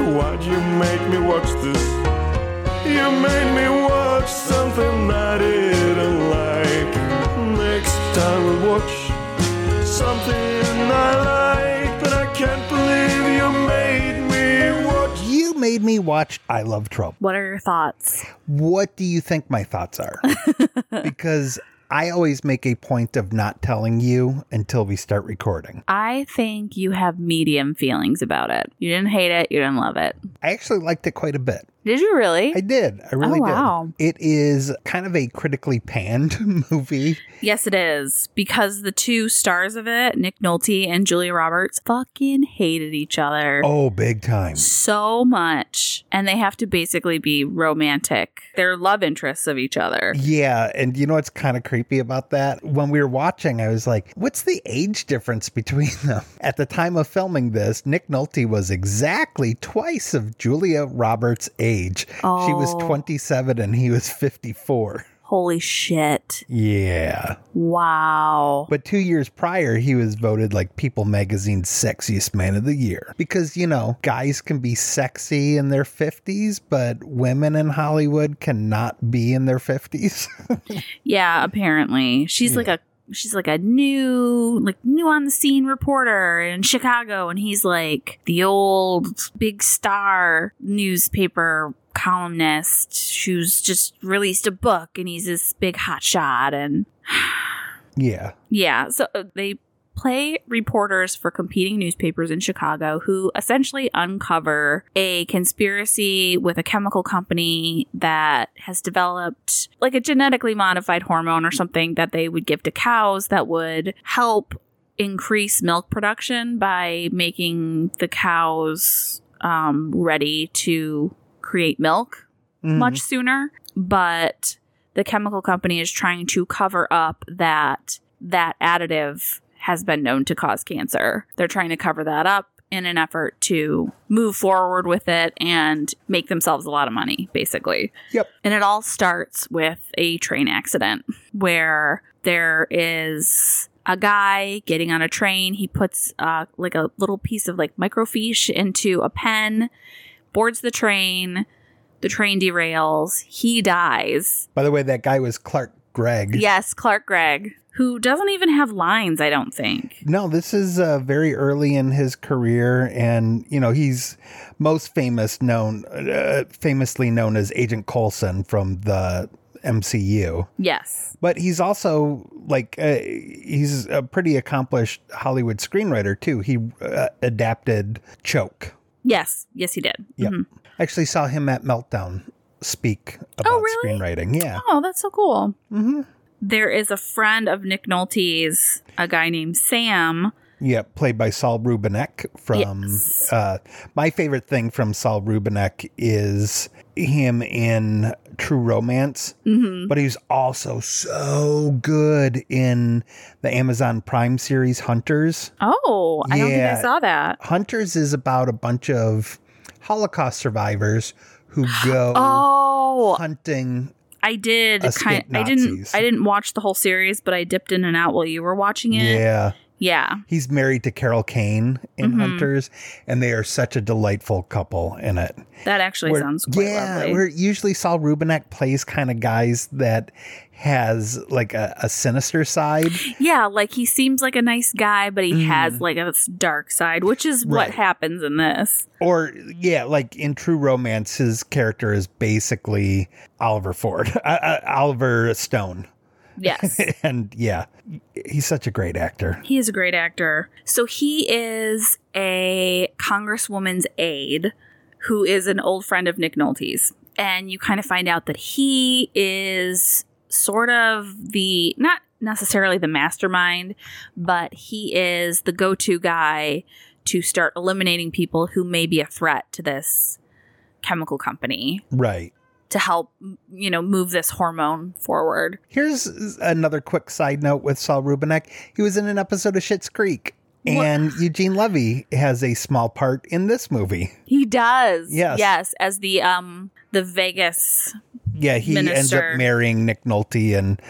Why'd you make me watch this? You made me watch something I didn't like. Next time we'll watch something I like, but I can't believe you made me watch. You made me watch I Love Trouble. What are your thoughts? What do you think my thoughts are? because I always make a point of not telling you until we start recording. I think you have medium feelings about it. You didn't hate it, you didn't love it. I actually liked it quite a bit. Did you really? I did. I really Oh, wow. did. It is kind of a critically panned movie. yes, it is. Because the two stars of it, Nick Nolte and Julia Roberts, fucking hated each other. Oh, big time. So much. And they have to basically be romantic. They're love interests of each other. Yeah, and you know what's kind of creepy about that? When we were watching, I was like, what's the age difference between them? At the time of filming this, Nick Nolte was exactly twice of Julia Roberts' age. She was Oh. 27 and he was 54. Holy shit. Yeah. Wow. But two years prior, he was voted like People Magazine's sexiest man of the year. Because, you know, guys can be sexy in their 50s, but women in Hollywood cannot be in their 50s. Yeah, apparently. She's like a she's like a new like new on the scene reporter in Chicago and he's like the old big star newspaper columnist who's just released a book and he's this big hot shot and yeah. yeah, so uh, they play reporters for competing newspapers in Chicago who essentially uncover a conspiracy with a chemical company that has developed like a genetically modified hormone or something that they would give to cows that would help increase milk production by making the cows um, ready to create milk Mhm. much sooner, but the chemical company is trying to cover up that that additive has been known to cause cancer. They're trying to cover that up in an effort to move forward with it and make themselves a lot of money, basically. Yep. And it all starts with a train accident where there is a guy getting on a train. He puts uh, like a little piece of like microfiche into a pen, boards the train. The train derails. He dies. By the way, that guy was Clark Gregg. Yes, Clark Gregg, who doesn't even have lines, I don't think. No, this is uh, very early in his career, and you know he's most famous known, uh, famously known as Agent Coulson from the MCU. Yes. But he's also like uh, he's a pretty accomplished Hollywood screenwriter too. He uh, adapted Choke. Yes. Yes, he did. Yep. Mhm. Actually, saw him at Meltdown speak about Oh, really? screenwriting. Yeah. Oh, that's so cool. hmm There is a friend of Nick Nolte's, a guy named Sam. Yeah, played by Saul Rubinek from Yes. uh my favorite thing from Saul Rubinek is him in True Romance, hmm but he's also so good in the Amazon Prime series Hunters. Oh, I don't think I saw that. Hunters is about a bunch of Holocaust survivors who go Oh, hunting. I did kind I didn't I didn't watch the whole series, but I dipped in and out while you were watching it. Yeah. Yeah. He's married to Carol Kane in Mhm. Hunters, and they are such a delightful couple in it. That actually Where- sounds quite yeah, lovely. where usually Saul Rubinek plays kind of guys that has like a, a sinister side. Yeah, like he seems like a nice guy, but he has like a dark side, which is what Mm. Happens in this. Or yeah, like in True Romance, his character is basically Oliver Ford, uh, uh, Oliver Stone, Yes. and yeah, he's such a great actor. he is a great actor. So he is a congresswoman's aide who is an old friend of Nick Nolte's. And you kind of find out that he is sort of the, not necessarily the mastermind, but he is the go to guy to start eliminating people who may be a threat to this chemical company. Right. To help you know move this hormone forward. Here's another quick side note with Saul Rubinek. He was in an episode of Schitt's Creek, and Eugene Levy has a small part in this movie. He does. Yes. Yes, as the um the Vegas. Yeah, he ends up marrying Nick Nolte and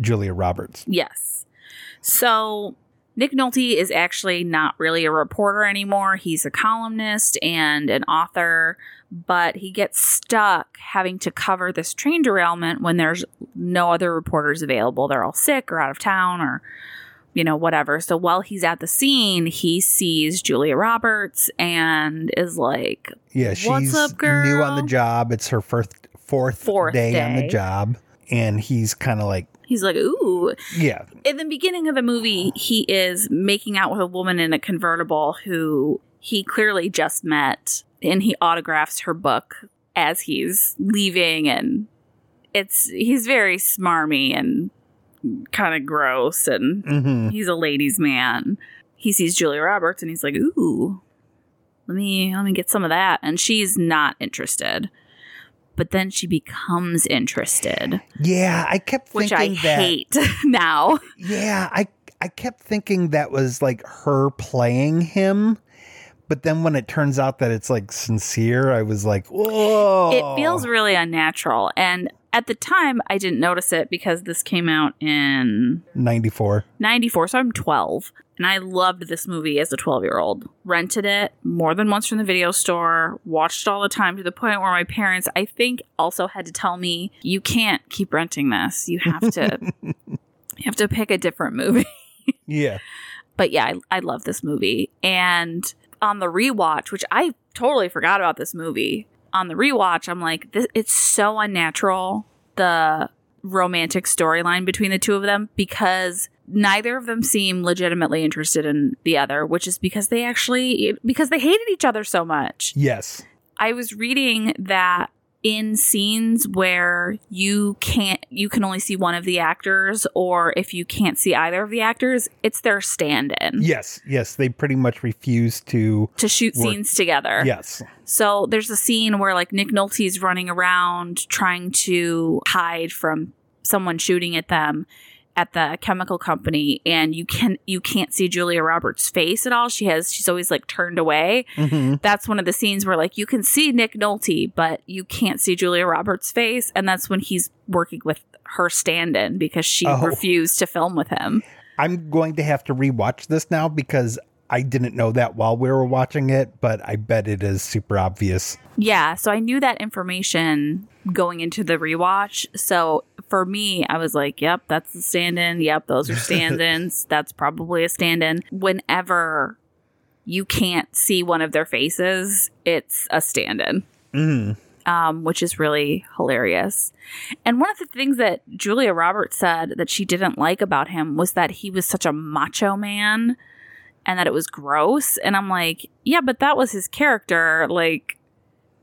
Julia Roberts. Yes. So Nick Nolte is actually not really a reporter anymore. He's a columnist and an author, but he gets stuck having to cover this train derailment when there's no other reporters available. They're all sick or out of town or you know, whatever. So while he's at the scene, he sees Julia Roberts and is like, Yeah, What's she's up, girl? new on the job. It's her first fourth, Fourth day, on the job, and he's kind of like, he's like, ooh. yeah, in the beginning of the movie, he is making out with a woman in a convertible who he clearly just met, and he autographs her book as he's leaving, and it's he's very smarmy and kind of gross, and hmm he's a ladies' man. He sees Julia Roberts, and he's like, "Ooh, let me let me get some of that," and she's not interested. But then she becomes interested, yeah. I kept which I that. hate now. Yeah, I I kept thinking that was like her playing him, but then when it turns out that it's like sincere, I was like, whoa. It feels really unnatural. And at the time, I didn't notice it because this came out in ninety four. 94. So I'm 12. And I loved this movie as a 12 year old. Rented it more than once from the video store, watched it all the time to the point where my parents, I think, also had to tell me, you can't keep renting this. You have to. You have to pick a different movie. Yeah, but yeah, I, I love this movie. And on the rewatch, which I totally forgot about this movie, on the rewatch, I'm like, this, it's so unnatural the romantic storyline between the two of them because neither of them seem legitimately interested in the other, which is because they actually because they hated each other so much. yes, I was reading that in scenes where you can't you can only see one of the actors or if you can't see either of the actors it's their stand-in yes, yes. They pretty much refuse to. to shoot Work. scenes together Yes, so there's a scene where like nick nolte's running around trying to hide from someone shooting at them at the chemical company and you can you can't see julia roberts face at all she has she's always like turned away hmm that's one of the scenes where like you can see Nick Nolte, but you can't see Julia Roberts' face, and that's when he's working with her stand-in because she Oh. refused to film with him. I'm going to have to rewatch this now because I didn't know that while we were watching it, but I bet it is super obvious. Yeah, so I knew that information going into the rewatch. So for me, I was like, "Yep, that's the stand-in. Yep, those are stand-ins. that's probably a stand-in." Whenever you can't see one of their faces, it's a stand-in. Mm. um, which is really hilarious. And one of the things that Julia Roberts said that she didn't like about him was that he was such a macho man and that it was gross. And I'm like, yeah, but that was his character. Like,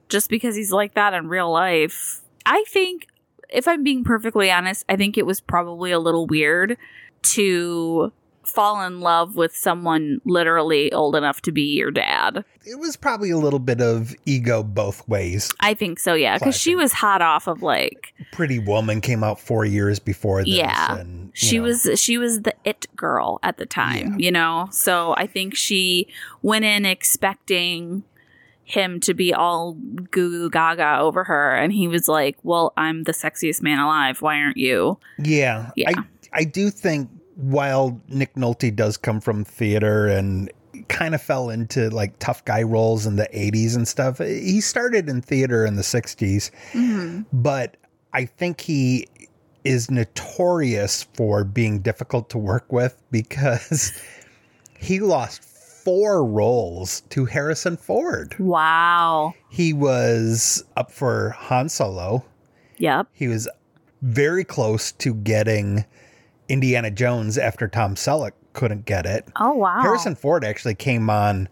just because he's like that in real life, I think, if I'm being perfectly honest, I think it was probably a little weird to fall in love with someone literally old enough to be your dad. It was probably a little bit of ego both ways. I think so, yeah, because she was hot off of like Pretty Woman came out four years before this. Yeah. and, she know, was she was the it girl at the time, you know. So I think she went in expecting him to be all goo goo gaga over her, and he was like, "Well, I'm the sexiest man alive. Why aren't you?" Yeah, Yeah. I I do think while Nick Nolte does come from theater and kind of fell into like tough guy roles in the 80s and stuff, he started in theater in the 60s. Mm-hmm. But I think he is notorious for being difficult to work with because he lost four roles to Harrison Ford. Wow. He was up for Han Solo. Yep. He was very close to getting Indiana Jones after Tom Selleck couldn't get it. Oh wow. Harrison Ford actually came on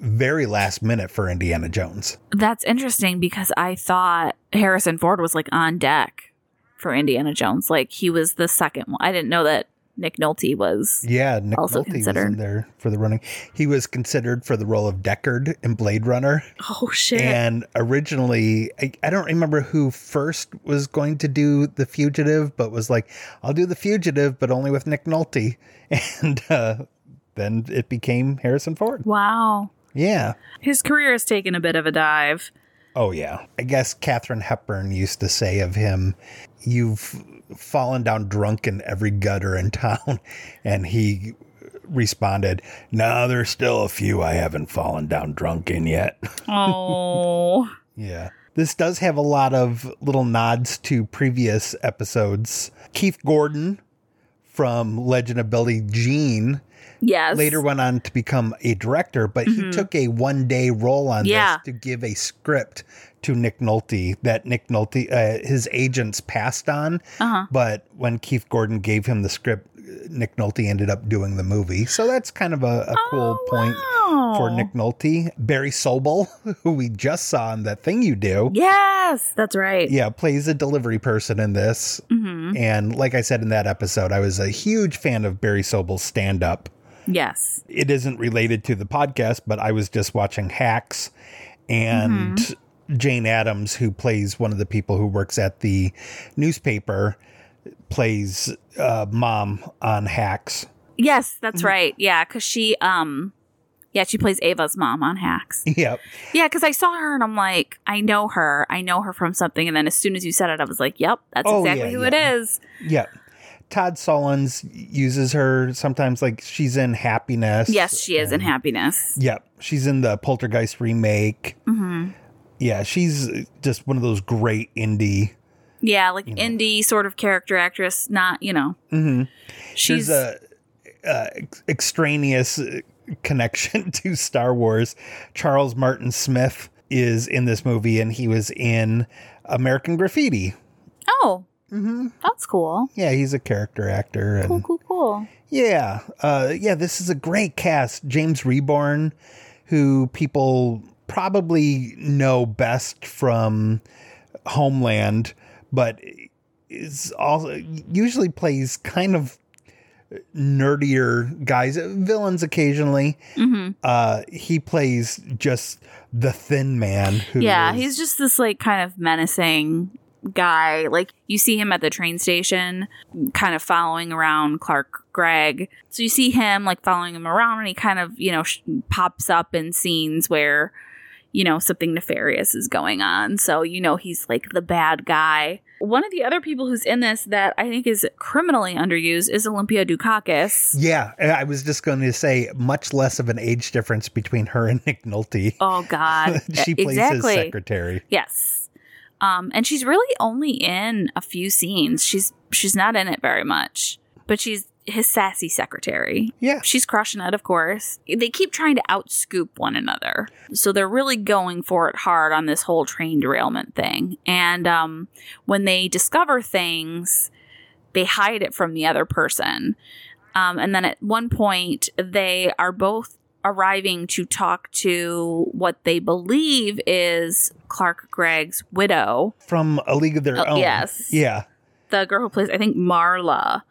very last minute for Indiana Jones. That's interesting because I thought Harrison Ford was like on deck for Indiana Jones. Like he was the second one. I didn't know that Nick Nolte was. Yeah, Nick Also Nolte was considered. in there for the running. He was considered for the role of Deckard in Blade Runner. Oh shit. And originally, I, I don't remember who first was going to do The Fugitive, but was like, I'll do The Fugitive, but only with Nick Nolte. And uh, then it became Harrison Ford. wow. Yeah. His career has taken a bit of a dive. Oh, yeah. I guess Katharine Hepburn used to say of him, You've fallen down drunk in every gutter in town. And he responded, No, there's still a few I haven't fallen down drunk in yet. Oh. Yeah. This does have a lot of little nods to previous episodes. Keith Gordon from Legend of Billie Jean yes. later went on to become a director, but he took a one day role on Yeah. this to give a script to Nick Nolte that Nick Nolte, uh, his agents passed on. Uh-huh. But when Keith Gordon gave him the script, Nick Nolte ended up doing the movie. So that's kind of a, a cool point for. Nick Nolte. Barry Sobel, who we just saw in that thing you do. Yes, that's right. Yeah, plays a delivery person in this. hmm And like I said in that episode, I was a huge fan of Barry Sobel's stand up. Yes. It isn't related to the podcast, but I was just watching Hacks and Jane Adams, who plays one of the people who works at the newspaper, plays uh, mom on Hacks. Yes, Mm-hmm. that's right. Yeah, because she, um, yeah, she plays Ava's mom on Hacks. Yep. Yeah, because I saw her and I'm like, I know her. I know her from something. And then as soon as you said it, I was like, yep, that's Oh, exactly yeah, who yeah. it is. Yep. Todd Solondz uses her sometimes, like she's in Happiness. Yes, she is in happiness. Yep. She's in the Poltergeist remake. hmm Yeah, she's just one of those great indie. Yeah, like indie sort of character actress. Not, you know, Mm-hmm. she's There's a, a extraneous uh, connection to Star Wars. Charles Martin Smith is in this movie, and he was in American Graffiti. oh, Mm-hmm. that's cool. Yeah, he's a character actor, and Cool, cool, cool. yeah, uh, yeah, this is a great cast. James Rebhorn, who people probably know best from Homeland, but is also usually plays kind of nerdier guys, villains occasionally. hmm Uh, he plays just the thin man. Who Yeah, is- he's just this like kind of menacing guy. Like you see him at the train station, kind of following around Clark Gregg. So you see him like following him around, and he kind of you know sh- pops up in scenes where you know something nefarious is going on. So you know he's like the bad guy. One of the other people who's in this that I think is criminally underused is Olympia Dukakis. Yeah, I was just going to say much less of an age difference between her and Nick Nolte. Oh God, she plays exactly. his secretary. Yes. Um, and she's really only in a few scenes. She's she's not in it very much, but she's his sassy secretary. Yeah. She's crushing it, of course. They keep trying to outscoop one another. So they're really going for it hard on this whole train derailment thing. And um, when they discover things, they hide it from the other person. Um, and then at one point, they are both arriving to talk to what they believe is Clark Gregg's widow, From A League of Their Oh, Own. yes. Yeah. the girl who plays, I think, Marla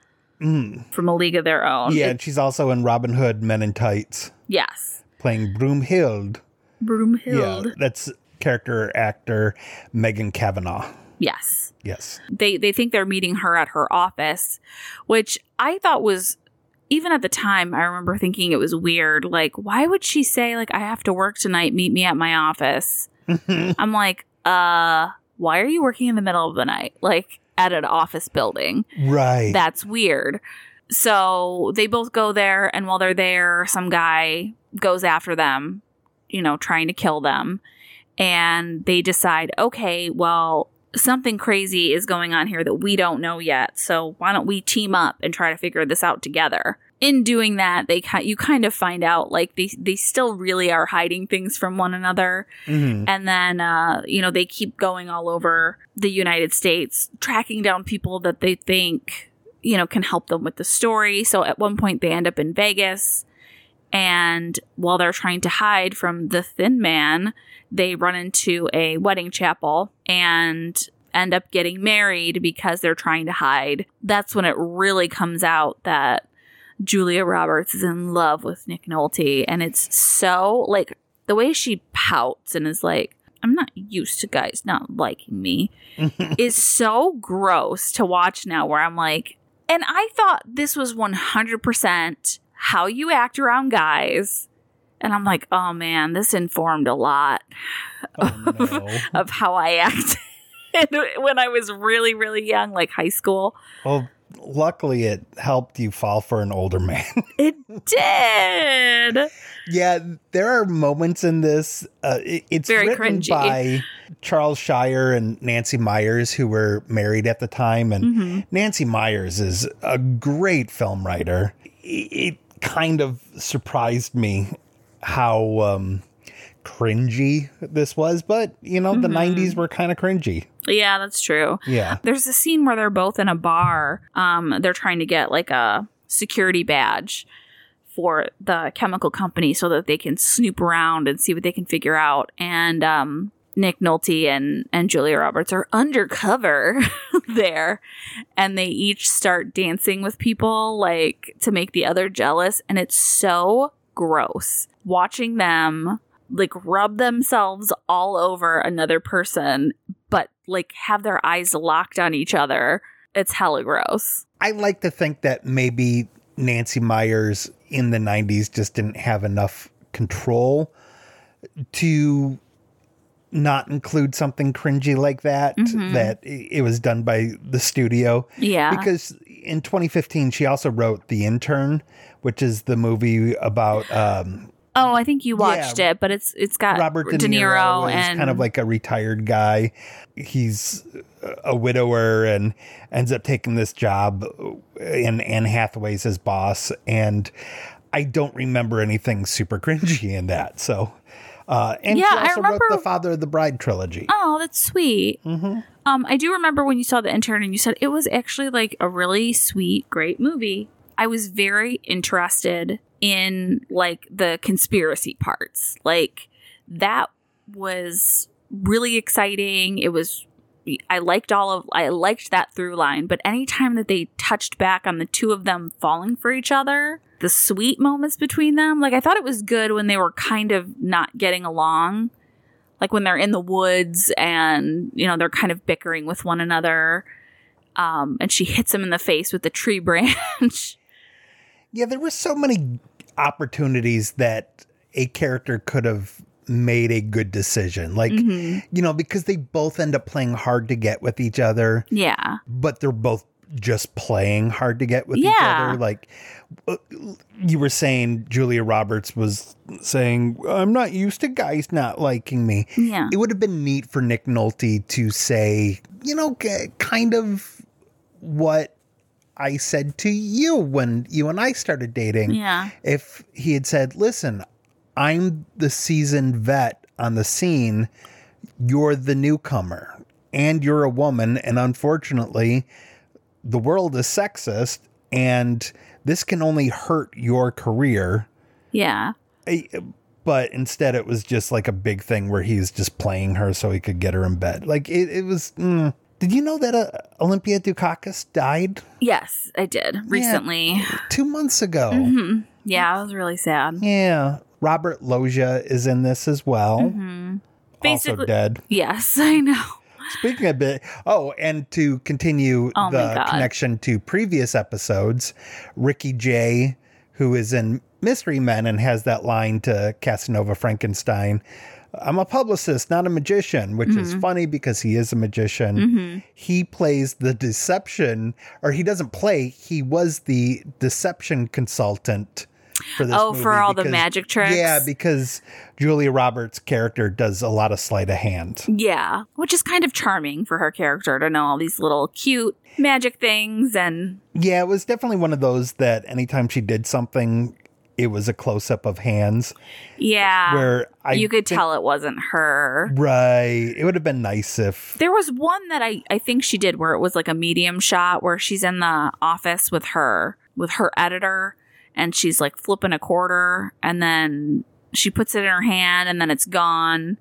Mm. from A League of Their Own. Yeah, It- and she's also in Robin Hood Men in Tights, yes. playing Broomhilde. Broomhilde. Yeah, that's character actor Megan Cavanagh. Yes. Yes. They they think they're meeting her at her office, which I thought was even at the time I remember thinking it was weird. Like, why would she say like I have to work tonight, meet me at my office? I'm like, uh, why are you working in the middle of the night? Like at an office building. right. That's weird. So they both go there, and while they're there, some guy goes after them, you know, trying to kill them. And they decide, okay, well, something crazy is going on here that we don't know yet. So why don't we team up and try to figure this out together? In doing that, they you kind of find out like they they still really are hiding things from one another, Mhm. and then uh, you know they keep going all over the United States, tracking down people that they think you know can help them with the story. So at one point they end up in Vegas, and while they're trying to hide from the Thin Man, they run into a wedding chapel and end up getting married because they're trying to hide. That's when it really comes out that Julia Roberts is in love with Nick Nolte. And it's so like the way she pouts and is like, I'm not used to guys not liking me is so gross to watch now where I'm like, and I thought this was 100% how you act around guys. And I'm like, oh man, this informed a lot Oh, no. of how I acted when I was really, really young, like high school. well, luckily it helped you fall for an older man. It did. yeah, there are moments in this. Uh, it- it's Very written cringy. by Charles Shyer and Nancy Meyers, who were married at the time, and Mm-hmm. Nancy Meyers is a great film writer. It, it kind of surprised me how um, cringy this was, but you know, the Mm-hmm. '90s were kind of cringy. Yeah, that's true. Yeah. There's a scene where they're both in a bar. Um, they're trying to get like a security badge for the chemical company so that they can snoop around and see what they can figure out. And um, Nick Nolte and and Julia Roberts are undercover there, and they each start dancing with people like to make the other jealous, and it's so gross watching them like rub themselves all over another person but like have their eyes locked on each other. It's hella gross. I like to think that maybe Nancy Meyers in the 90s just didn't have enough control to not include something cringy like that, that it was done by the studio. Yeah. Because in 2015, she also wrote The Intern, which is the movie about um, oh, I think you watched Yeah. it, but it's it's got Robert De, De Niro, and kind of like a retired guy. He's a widower and ends up taking this job, and Anne Hathaway's his boss. And I don't remember anything super cringy in that. So, uh, and Yeah, she I also wrote remember- the Father of the Bride trilogy. Oh, that's sweet. Mm-hmm. Um, I do remember when you saw the intern and you said it was actually like a really sweet, great movie. I was very interested in like the conspiracy parts. Like that was really exciting. It was I liked all of I liked that through line, but anytime that they touched back on the two of them falling for each other, the sweet moments between them, like I thought it was good when they were kind of not getting along like when they're in the woods and you know they're kind of bickering with one another um, and she hits him in the face with the tree branch Yeah, there were so many opportunities that a character could have made a good decision. Like, Mm-hmm. you know, because they both end up playing hard to get with each other. yeah but they're both just playing hard to get with each Yeah. other. Like uh, you were saying, Julia Roberts was saying, I'm not used to guys not liking me. yeah It would have been neat for Nick Nolte to say, you know, kind of what I said to you when you and I started dating. yeah If he had said, listen, I'm the seasoned vet on the scene, you're the newcomer, and you're a woman, and unfortunately, the world is sexist, and this can only hurt your career. yeah Eh, But instead, it was just like a big thing where he's just playing her so he could get her in bed. Like it, it was. Mm. Did you know that uh, Olympia Dukakis died yes i did recently two months ago? hmm yeah it was really sad Yeah. Robert Loggia is in this as well. Also Mm-hmm. Basically- dead. yes i know Speaking of bit, oh, and to continue Oh the connection to previous episodes, Ricky Jay, who is in Mystery Men and has that line to Casanova Frankenstein, I'm a publicist, not a magician, which is funny because he is a magician. Mm-hmm. He plays the deception, or he doesn't play, he was the deception consultant for this Oh, for all the magic tricks? Yeah, because Julia Roberts' character does a lot of sleight of hand. Yeah, which is kind of charming for her character to know all these little cute magic things and Yeah, it was definitely one of those that anytime she did something, it was a close up of hands. yeah, Where I you could think- tell it wasn't her. Right. It would have been nice if. There was one that I I think she did where it was like a medium shot where she's in the office with her with her editor and she's like flipping a quarter and then she puts it in her hand and then it's gone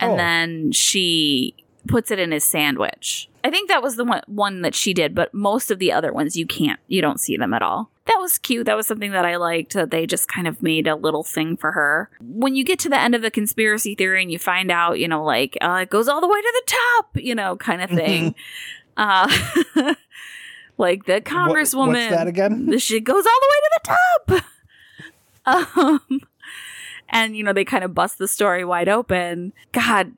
and Oh. then she puts it in his sandwich. I think that was the one, one that she did, but most of the other ones you can't, you don't see them at all. That was cute. That was something that I liked that they just kind of made a little thing for her. When you get to the end of the conspiracy theory and you find out, you know, like uh, it goes all the way to the top, you know, kind of thing. uh, like the What- congresswoman. what's that again? The shit goes all the way to the top. um, and you know they kind of bust the story wide open. God,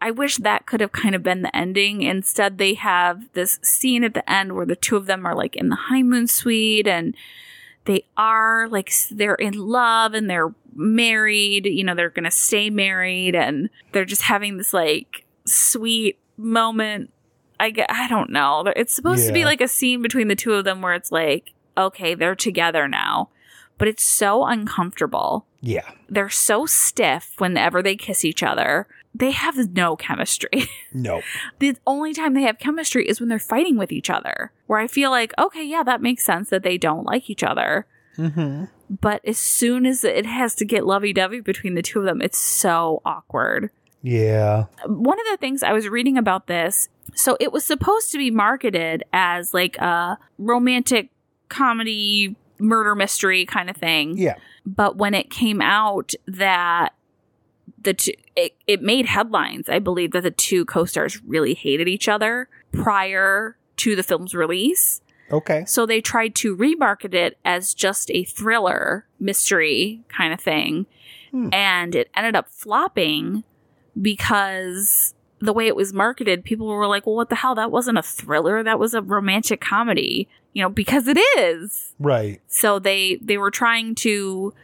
I wish that could have kind of been the ending. Instead, they have this scene at the end where the two of them are like in the honeymoon suite and they are like they're in love and they're married. You know they're gonna stay married and they're just having this like sweet moment. I get, I don't know. It's supposed to be like a scene between the two of them where it's like, okay, they're together now, but it's so uncomfortable. Yeah. They're so stiff whenever they kiss each other. They have no chemistry. No. the only time they have chemistry is when they're fighting with each other, where I feel like, okay, yeah, that makes sense that they don't like each other. hmm But as soon as it has to get lovey dovey between the two of them, it's so awkward. Yeah. One of the things I was reading about this, so it was supposed to be marketed as like a romantic comedy murder mystery kind of thing. Yeah. But when it came out that the two, it, it made headlines, I believe that the two co-stars really hated each other prior to the film's release. Okay. So they tried to remarket it as just a thriller mystery kind of thing. Hmm. And it ended up flopping because the way it was marketed, people were like, well, what the hell? That wasn't a thriller. That was a romantic comedy, you know, because it is. Right. So they, they were trying to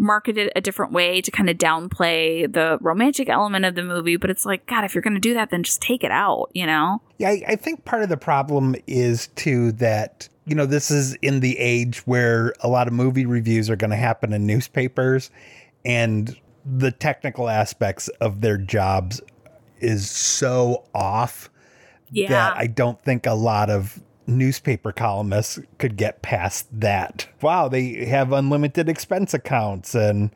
market it a different way to kind of downplay the romantic element of the movie. But it's like, God, if you're going to do that, then just take it out, you know? Yeah, I, I think part of the problem is too that you know this is in the age where a lot of movie reviews are going to happen in newspapers, and the technical aspects of their jobs is so off Yeah. that I don't think a lot of newspaper columnists could get past that. Wow, they have unlimited expense accounts and.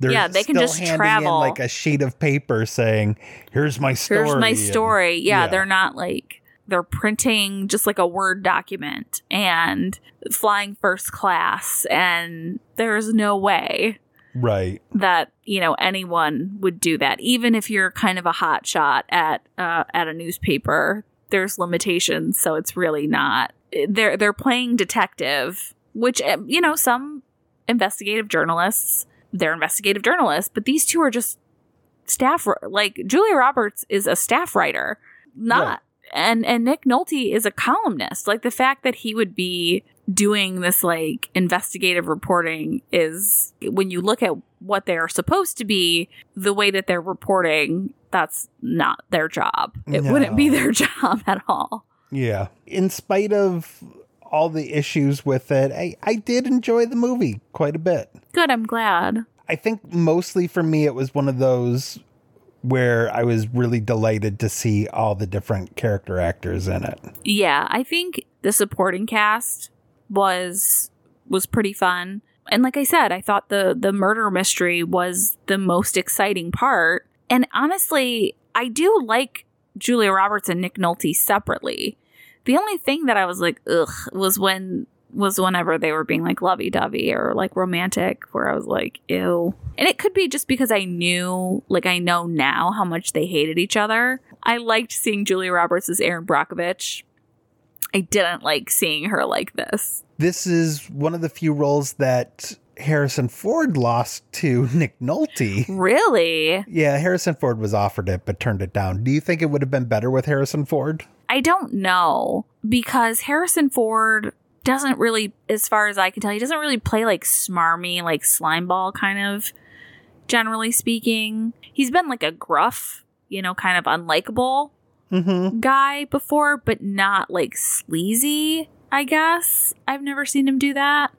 They're Yeah, they can just travel. like a sheet of paper saying, "Here's my story." here's my and- story. Yeah, yeah. they're not like they're printing just like a word document and flying first class and there's no way right. that you know anyone would do that even if you're kind of a hot shot at uh, at a newspaper there's limitations so it's really not they're they're playing detective which eh, you know some investigative journalists they're investigative journalists but these two are just staff like Julia Roberts is a staff writer not. And and Nick Nolte is a columnist. Like the fact that he would be doing this like investigative reporting is when you look at what they're supposed to be the way that they're reporting that's not their job. It wouldn't be their job at all. Yeah. In spite of all the issues with it, I, I did enjoy the movie quite a bit. good i'm glad. I think mostly for me, it was one of those where I was really delighted to see all the different character actors in it. yeah i think the supporting cast was was pretty fun. And like i said i thought the the murder mystery was the most exciting part. And honestly i do like julia roberts and nick nolte separately. The only thing that i was like ugh was when was whenever they were being like lovey-dovey or like romantic where i was like ew and it could be just because i knew like i know now how much they hated each other i liked seeing julia roberts as erin brockovich I didn't like seeing her like this. This is one of the few roles that Harrison Ford lost to Nick Nolte. Really? Yeah, Harrison Ford was offered it but turned it down. Do you think it would have been better with Harrison Ford? I don't know because Harrison Ford doesn't really, as far as I can tell, he doesn't really play like smarmy, like slimeball kind of, generally speaking. He's been like a gruff, you know, kind of unlikable Mm-hmm. guy before, but not like sleazy, I guess. I've never seen him do that.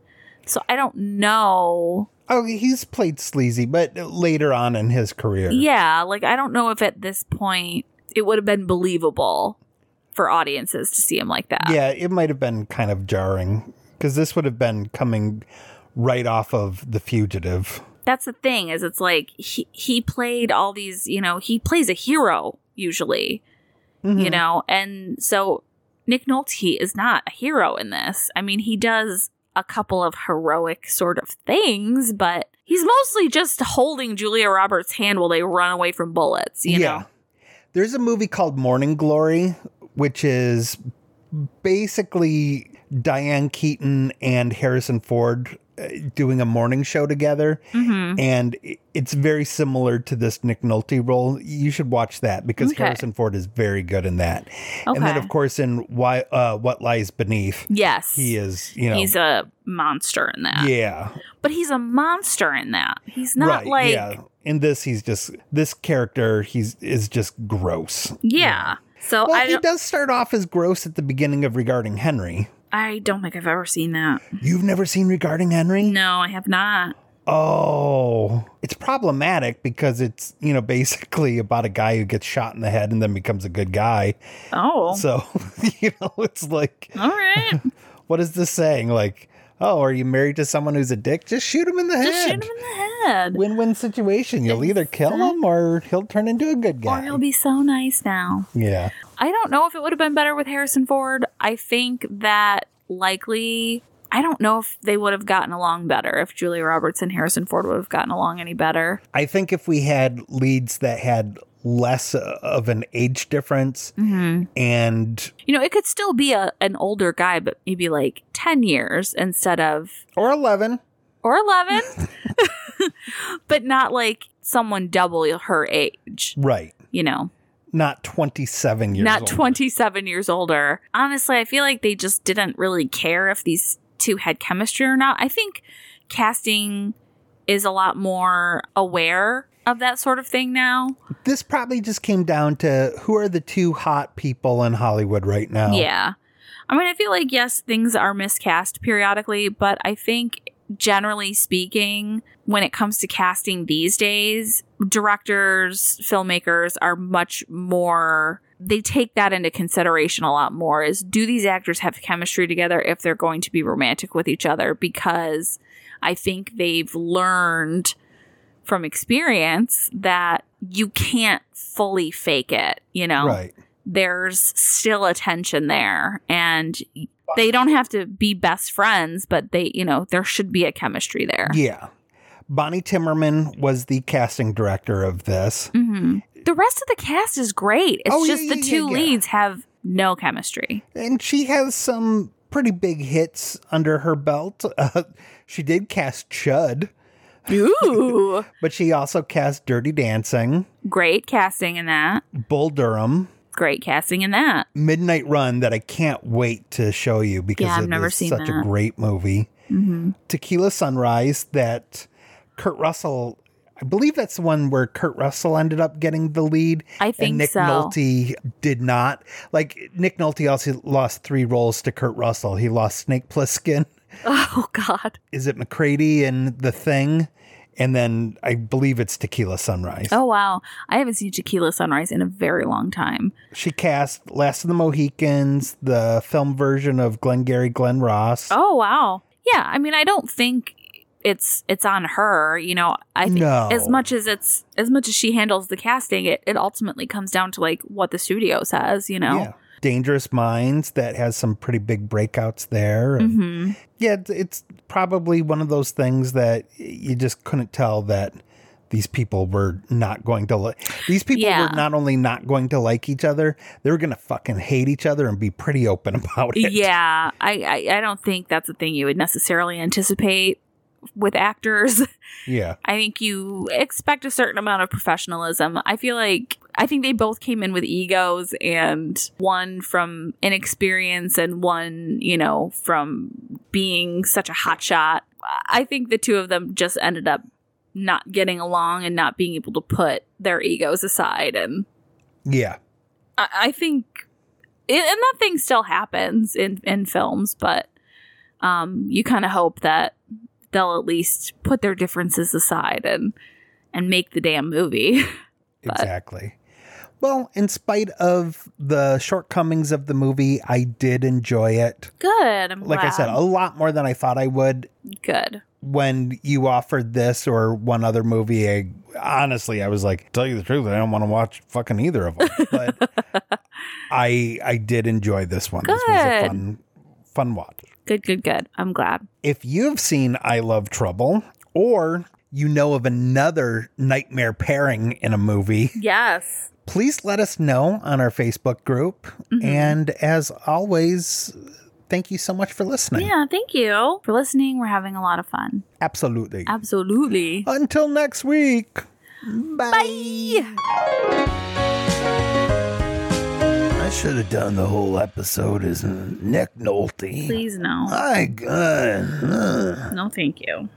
So I don't know. Oh, he's played sleazy, but later on in his career. Yeah, like I don't know if at this point it would have been believable for audiences to see him like that. Yeah, it might have been kind of jarring because this would have been coming right off of The Fugitive. That's the thing is it's like he he played all these, you know, he plays a hero usually, Mm-hmm. you know, and so Nick Nolte is not a hero in this. I mean, he does a couple of heroic sort of things, but he's mostly just holding Julia Roberts' hand while they run away from bullets, you know. Yeah. There's a movie called Morning Glory, which is basically Diane Keaton and Harrison Ford uh, doing a morning show together. Mhm. And it's very similar to this Nick Nolte role. You should watch that because Okay. Harrison Ford is very good in that. And then, of course, in Why, uh, What Lies Beneath, Yes. he is, you know. He's a monster in that. yeah. But he's a monster in that. He's not right. like yeah. In this, he's just, this character, he's, is just gross. Yeah. So Well, I he does start off as gross at the beginning of Regarding Henry. I don't think I've ever seen that. You've never seen Regarding Henry? No, I have not. Oh, it's problematic because it's, you know, basically about a guy who gets shot in the head and then becomes a good guy. Oh. So, you know, it's like, all right. what is this saying? Like, oh, are you married to someone who's a dick? Just shoot him in the Just head. shoot him in the head. Win win situation. You'll either kill him or he'll turn into a good Or guy. he'll be so nice now. yeah. I don't know if it would have been better with Harrison Ford. I think that likely I don't know if they would have gotten along better if Julia Roberts and Harrison Ford would have gotten along any better. I think if we had leads that had less of an age difference Mm-hmm. and You know, it could still be a an older guy, but maybe like ten years instead of or 11 or eleven, but not like someone double her age. right You know, not 27 years not old. 27 years older. Honestly, I feel like they just didn't really care if these two had chemistry or not. I think casting is a lot more aware of that sort of thing now. this probably just came down to who are the two hot people in hollywood right now Yeah. I mean, I feel like, yes, things are miscast periodically, but I think generally speaking, when it comes to casting these days, directors, filmmakers are much more. They take that into consideration a lot more. Is do these actors have chemistry together if they're going to be romantic with each other? Because I think they've learned from experience that you can't fully fake it, you know? right. There's still a tension there and they don't have to be best friends but they you know there should be a chemistry there. Yeah. Bonnie timmermann was the casting director of this. Hmm the rest of the cast is great. It's Oh, just yeah, the yeah, two yeah. leads have no chemistry. And she has some pretty big hits under her belt. Uh, she did cast chud ooh but she also cast dirty dancing great casting in that bull durham great casting in that midnight run that i can't wait to show you because Yeah, I've never is seen such a great movie hmm tequila sunrise that kurt russell I believe that's the one where Kurt Russell ended up getting the lead. I think and Nick so. Nolte did not. Like Nick Nolte also lost three roles to Kurt Russell. He lost Snake Plissken. oh god Is it MacReady and The Thing? And then I believe it's Tequila Sunrise. oh wow i haven't seen tequila sunrise in a very long time She cast Last of the Mohicans, the film version of Glengarry Glen Ross. oh wow yeah i mean i don't think it's it's on her you know i think No. as much as it's as much as she handles the casting it, it ultimately comes down to like what the studio says you know Yeah. Dangerous Minds that has some pretty big breakouts there. And hmm Yeah, it's- it's probably one of those things that you just couldn't tell that these people were not going to like. These people Yeah. were not only not going to like each other, they were going to fucking hate each other and be pretty open about it. yeah I, I i don't think that's a thing you would necessarily anticipate with actors. Yeah. I think you expect a certain amount of professionalism. I feel like I think they both came in with egos and one from inexperience and one, you know, from being such a hotshot. I think the two of them just ended up not getting along and not being able to put their egos aside and Yeah. I, I think and that thing still happens in in films, but um, you kind of hope that they'll at least put their differences aside and and make the damn movie. Exactly. Well, in spite of the shortcomings of the movie, I did enjoy it. Good. I'm Like I said, a lot more than I thought I would. good. When you offered this or one other movie, I, honestly, I was like, tell you the truth, I don't want to watch fucking either of them. But I I did enjoy this one. This was a Good. fun fun watch. Good. Good. Good. I'm glad. If you've seen I Love Trouble or you know of another nightmare pairing in a movie, Yes. please let us know on our Facebook group. Mm-hmm. And as always, thank you so much for listening. Yeah. Thank you for listening. We're having a lot of fun. Absolutely. Absolutely. Until next week. Bye. I should have done the whole episode as Nick Nolte. Please no. My God. No, thank you.